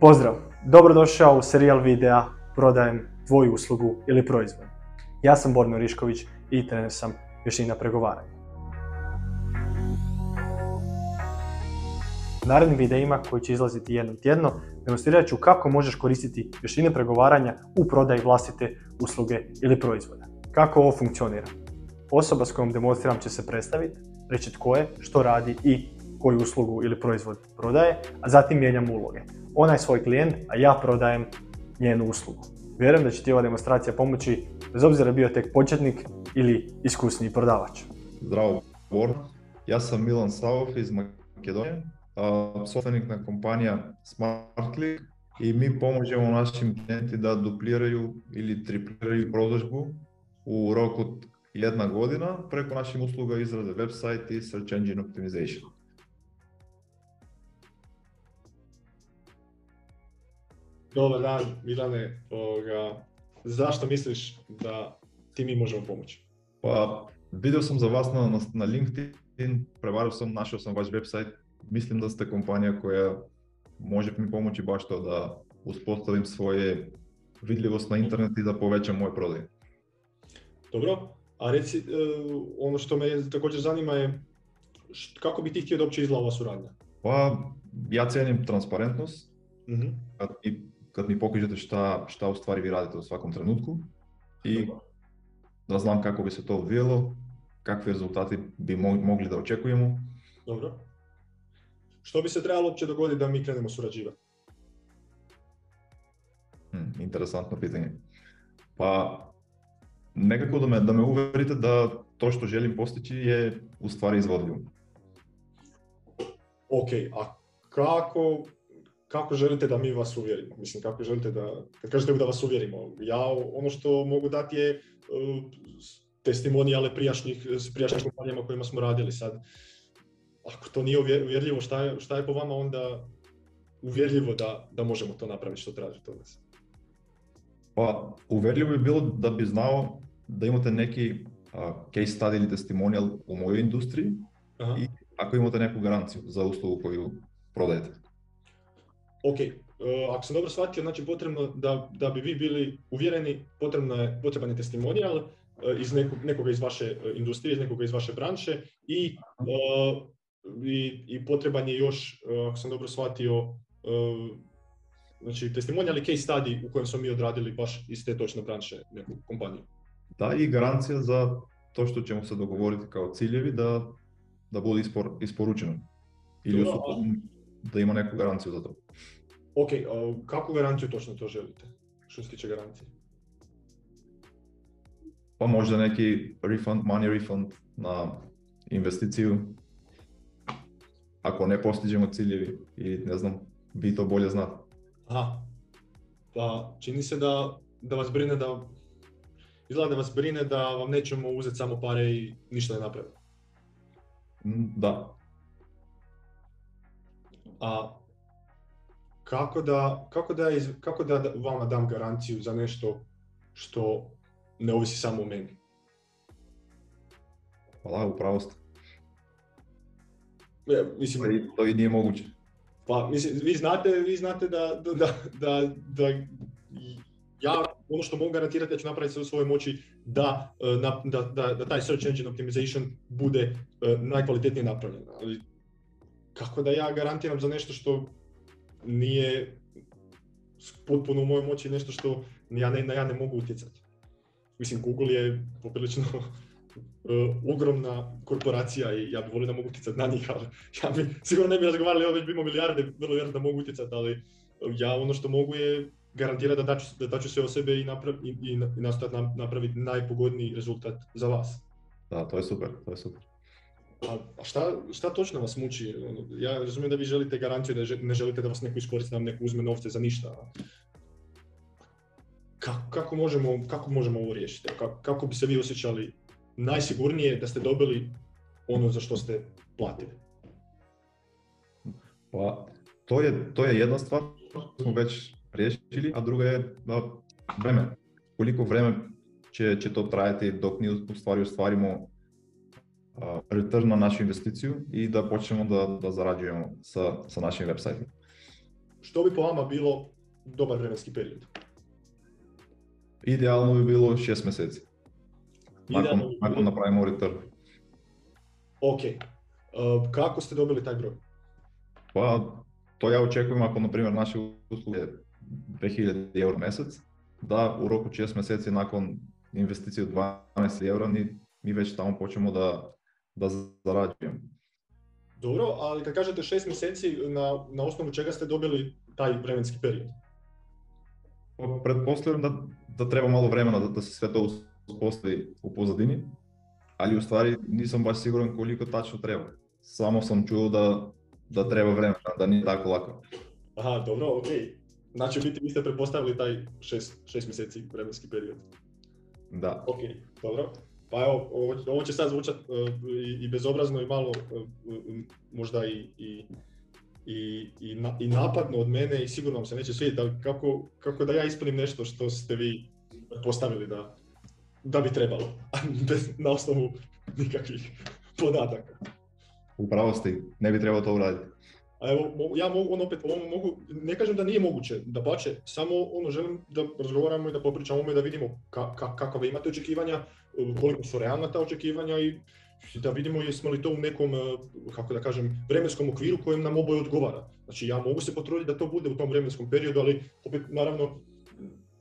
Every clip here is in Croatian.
Pozdrav, dobrodošao u serijal videa Prodajem tvoju uslugu ili proizvod. Ja sam Borno Rišković i trener sam vještina pregovaranja. U narednim videima koji će izlaziti jednom tjedno demonstrirat ću kako možeš koristiti vještine pregovaranja u prodaji vlastite usluge ili proizvoda. Kako ovo funkcionira? Osoba s kojom demonstriram će se predstaviti, reći tko je, što radi i koju uslugu ili proizvod prodaje, a zatim mijenjam uloge. Ona je svoj klijent, a ja prodajem njenu uslugu. Vjerujem da će ti ova demonstracija pomoći, bez obzira bio tek početnik ili iskusni prodavač. Zdravo, Bor. Ja sam Milan Savov iz Makedonije, na kompanija SmartClick i mi pomožemo našim klijenti da dupliraju ili tripliraju prodažbu u roku od jedna godina preko naših usluga izrade website i search engine optimization. Dobar dan, Milane. Ovoga, zašto misliš da ti mi možemo pomoći? Pa, vidio sam za vas na, na, na LinkedIn, prevario sam, našao sam vaš website. Mislim da ste kompanija koja može mi pomoći baš to da uspostavim svoje vidljivost na internet i da povećam moje prodaje. Dobro, a reci, e, ono što me također zanima je kako bi ti htio da uopće izgleda ova suradnja? Pa, ja cijenim transparentnost. uh I kad mi pokažete šta, šta u stvari vi radite u svakom trenutku i da znam kako bi se to odvijelo, kakvi rezultati bi mogli da očekujemo. Dobro. Što bi se trebalo uopće dogoditi da mi krenemo surađivati? Hmm, interesantno pitanje. Pa nekako da me, da me uverite da to što želim postići je u stvari izvodljivo. Ok, a kako kako želite da mi vas uvjerimo? Mislim, kako želite da, kad kažete da vas uvjerimo, ja ono što mogu dati je uh, testimonijale prijašnjih, s prijašnjih kompanijama kojima smo radili sad. Ako to nije uvjerljivo, šta je, šta je po vama onda uvjerljivo da, da možemo to napraviti što tražite od nas? Pa, uvjerljivo bi bilo da bi znao da imate neki uh, case study ili testimonial u mojoj industriji Aha. i ako imate neku garanciju za uslugu koju prodajete ok, uh, ako sam dobro shvatio, znači potrebno da, da bi vi bili uvjereni, potrebno je, potreban je testimonijal uh, iz nekog, nekoga iz vaše uh, industrije, iz nekoga iz vaše branše i, i, i potreban je još, ako sam dobro shvatio, znači testimonijal i case study u kojem smo mi odradili baš iz te točne branše neku kompaniju. Da, i garancija za to što ćemo se dogovoriti kao ciljevi da, da bude ispor, isporučeno. Ili da ima neku garanciju za to. Ok, kakvu garanciju točno to želite, što se tiče garancije? Pa možda neki refund, money refund na investiciju. Ako ne postiđemo ciljevi i ne znam, vi to bolje znate. Aha, pa čini se da, da vas brine da, izgleda da vas brine da vam nećemo uzeti samo pare i ništa ne napraviti. Da. A kako da, kako da, iz, kako da vama dam garanciju za nešto što ne ovisi samo o meni? Hvala, upravo ste. Ja, mislim, to, i, to i nije moguće. Pa, mislim, vi znate, vi znate da, da, da, da ja ono što mogu garantirati da ću napraviti sve u svojoj moći da, da, da, da, taj search engine optimization bude najkvalitetnije napravljen. Ali kako da ja garantiram za nešto što nije potpuno u mojoj moći nešto što ja ne, ja ne mogu utjecati. Mislim, Google je poprilično uh, ogromna korporacija i ja bih volio da mogu utjecati na njih, ali ja bi, sigurno ne bi razgovarali, ja već bi imao milijarde, vrlo vjerojatno da mogu utjecati, ali ja ono što mogu je garantirati da da daću sve o sebe i, naprav, i, i, i nastojati napraviti najpogodniji rezultat za vas. Da, to je super, to je super. A šta, šta točno vas muči? Ja razumijem da vi želite garanciju, da ne želite da vas neko iskoristi, da vam neko uzme novce za ništa. Kako, kako, možemo, kako možemo ovo riješiti? Kako, kako bi se vi osjećali najsigurnije da ste dobili ono za što ste platili? Pa, to je, to je jedna stvar, smo već riješili, a druga je da, vreme. Koliko vreme će, će to trajati dok mi u stvari ostvarimo return na našu investiciju i da počnemo da, da zarađujemo sa, sa našim websajtom. što bi po vama bilo dobar vremenski period? Idealno bi bilo 6 mjeseci. Nakon, bi nakon napravimo return. Ok. Uh, kako ste dobili taj broj? Pa to ja očekujem ako na primjer naše usluge 2000 euro mjesec, da u roku 6 mjeseci nakon investicije od 12 eura mi, mi već tamo počnemo da, да зарадувам. Добро, али кога кажете 6 месеци на на основу чега сте добили тај временски период? Предпоследно да да треба мало време да, да се свето успостави у позадини, али уствари не сум баш сигурен колико тачно треба. Само сум чул да да треба време, да не е тако лако. Аха, добро, окей. Значи бити ви сте препоставили тај 6 6 месеци временски период. Да. Окей, добро. Pa evo, ovo, će sad zvučat uh, i, bezobrazno i malo uh, možda i, i, i, i napadno od mene i sigurno vam se neće svidjeti, ali kako, kako da ja ispunim nešto što ste vi postavili da, da bi trebalo, bez, na osnovu nikakvih podataka. Upravo ste, ne bi trebalo to uraditi. A evo, ja mogu, on opet, ovo mogu, ne kažem da nije moguće, da pače, samo ono, želim da razgovaramo i da popričamo i da vidimo ka, ka, kakve imate očekivanja, koliko su realna ta očekivanja i da vidimo jesmo li to u nekom, e, kako da kažem, vremenskom okviru kojem nam oboje odgovara. Znači ja mogu se potruditi da to bude u tom vremenskom periodu, ali opet naravno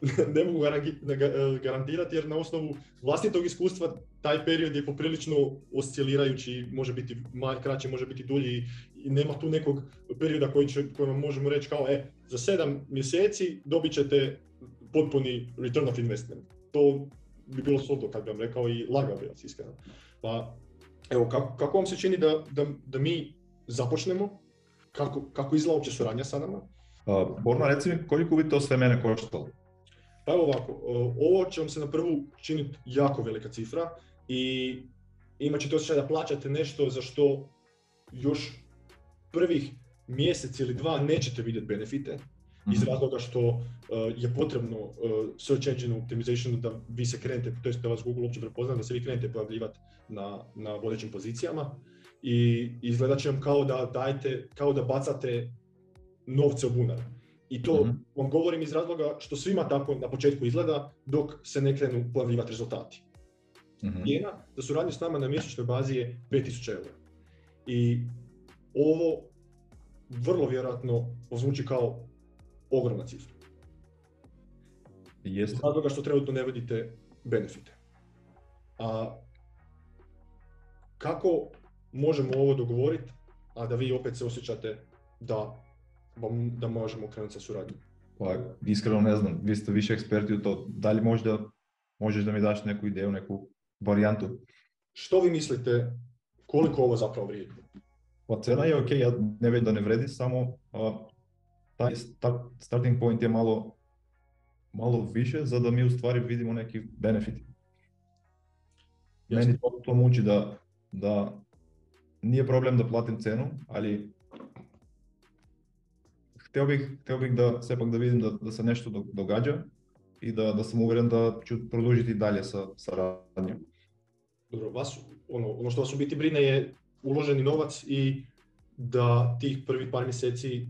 ne mogu garangi- ne ga- e, garantirati jer na osnovu vlastitog iskustva taj period je poprilično oscilirajući, može biti kraći, može biti dulji i nema tu nekog perioda koji će, koji vam možemo reći kao e, za sedam mjeseci dobit ćete potpuni return of investment. To bi bilo suludo kad bi vam rekao i lagao bi vas iskreno. Pa evo, kako, kako vam se čini da, da, da mi započnemo? Kako, kako izgleda uopće suradnja sa nama? Uh, Borna, reci mi koliko bi to sve mene koštalo? Pa evo ovako, ovo će vam se na prvu činiti jako velika cifra i imat ćete osjećaj da plaćate nešto za što još prvih mjesec ili dva nećete vidjeti benefite, iz Mhm. razloga što uh, je potrebno uh, search engine optimization da vi se krenete, to jest da vas Google uopće prepozna, da se vi krenete pojavljivati na, na vodećim pozicijama i izgledat će vam kao da dajete, kao da bacate novce u bunar. I to Mhm. vam govorim iz razloga što svima tako na početku izgleda dok se ne krenu pojavljivati rezultati. Mhm. Cijena za suradnju s nama na mjesečnoj bazi je 5000 eura. I ovo vrlo vjerojatno zvuči kao ogromna cifra. Jeste. razloga što trenutno ne vidite benefite. A kako možemo ovo dogovoriti, a da vi opet se osjećate da, da možemo krenuti sa suradnjom? Pa, iskreno ne znam, vi ste više eksperti u to. Da li možda možeš da mi daš neku ideju, neku varijantu? Što vi mislite koliko ovo zapravo vrijedi? Па цена е ок, ја не веќе да не вреди, само а, тај старт, стартинг поинт е мало мало више за да ми уствари видимо неки бенефити. Мене тоа то мучи да да не е проблем да платим цену, али хтел бих, хтел бих да сепак да видим да, да се нешто догаѓа и да да сум уверен да ќе продолжите и дале со сарадња. Добро, вас, оно, оно што вас убити брина е uloženi novac i da tih prvih par mjeseci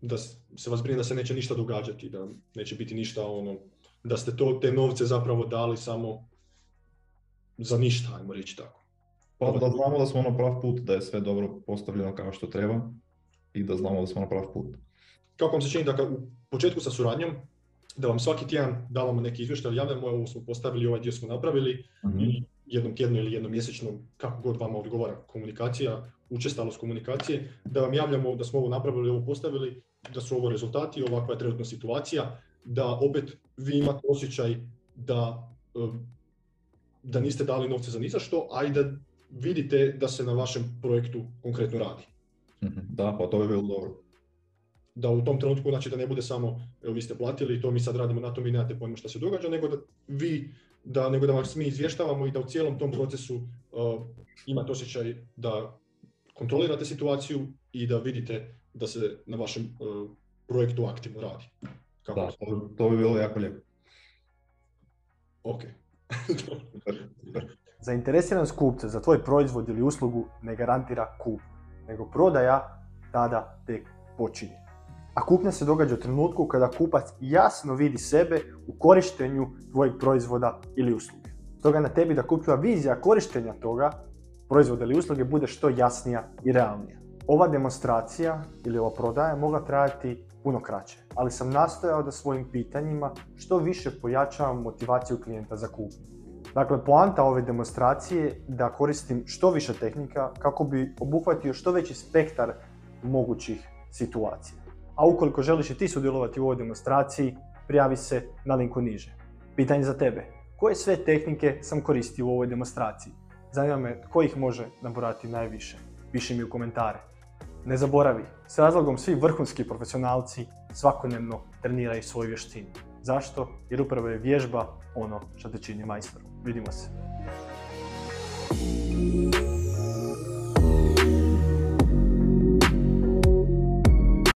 da se vas brine da se neće ništa događati, da neće biti ništa ono, da ste to, te novce zapravo dali samo za ništa, ajmo reći tako. Pa da znamo da smo na prav put, da je sve dobro postavljeno kao što treba i da znamo da smo na prav put. Kako vam se čini da u početku sa suradnjom, da vam svaki tjedan davamo neki izvještaj, javljamo, ovo smo postavili, ovaj dio smo napravili, ili jednom tjedno ili jednom mjesečno, kako god vama odgovara komunikacija, učestalost komunikacije, da vam javljamo da smo ovo napravili, ovo postavili, da su ovo rezultati, ovakva je trenutna situacija, da opet vi imate osjećaj da, um, da niste dali novce za ni za što, a i da vidite da se na vašem projektu konkretno radi. Mhm. Da, pa to bi bilo dobro. Da u tom trenutku, znači da ne bude samo, evo vi ste platili, to mi sad radimo na tom i nemate pojma šta se događa, nego da vi da, nego da vas mi izvještavamo i da u cijelom tom procesu uh, imate osjećaj da kontrolirate situaciju i da vidite da se na vašem uh, projektu aktivno radi. Kako Da, to, bi- to bi bilo jako lijepo. Ok. Zainteresiranost kupca za tvoj proizvod ili uslugu ne garantira kup, nego prodaja tada tek počinje. A kupnja se događa u trenutku kada kupac jasno vidi sebe u korištenju tvojeg proizvoda ili usluge. Stoga na tebi da kupila vizija korištenja toga proizvoda ili usluge bude što jasnija i realnija. Ova demonstracija ili ova prodaja mogla trajati puno kraće, ali sam nastojao da svojim pitanjima što više pojačavam motivaciju klijenta za kupnju. Dakle, poanta ove demonstracije je da koristim što više tehnika kako bi obuhvatio što veći spektar mogućih situacija. A ukoliko želiš i ti sudjelovati u ovoj demonstraciji, prijavi se na linku niže. Pitanje za tebe. Koje sve tehnike sam koristio u ovoj demonstraciji? Zanima me tko ih može nabrojati najviše. Piši mi u komentare. Ne zaboravi, s razlogom svi vrhunski profesionalci svakodnevno treniraju svoju vještinu. Zašto? Jer upravo je vježba ono što te čini majstorom. Vidimo se.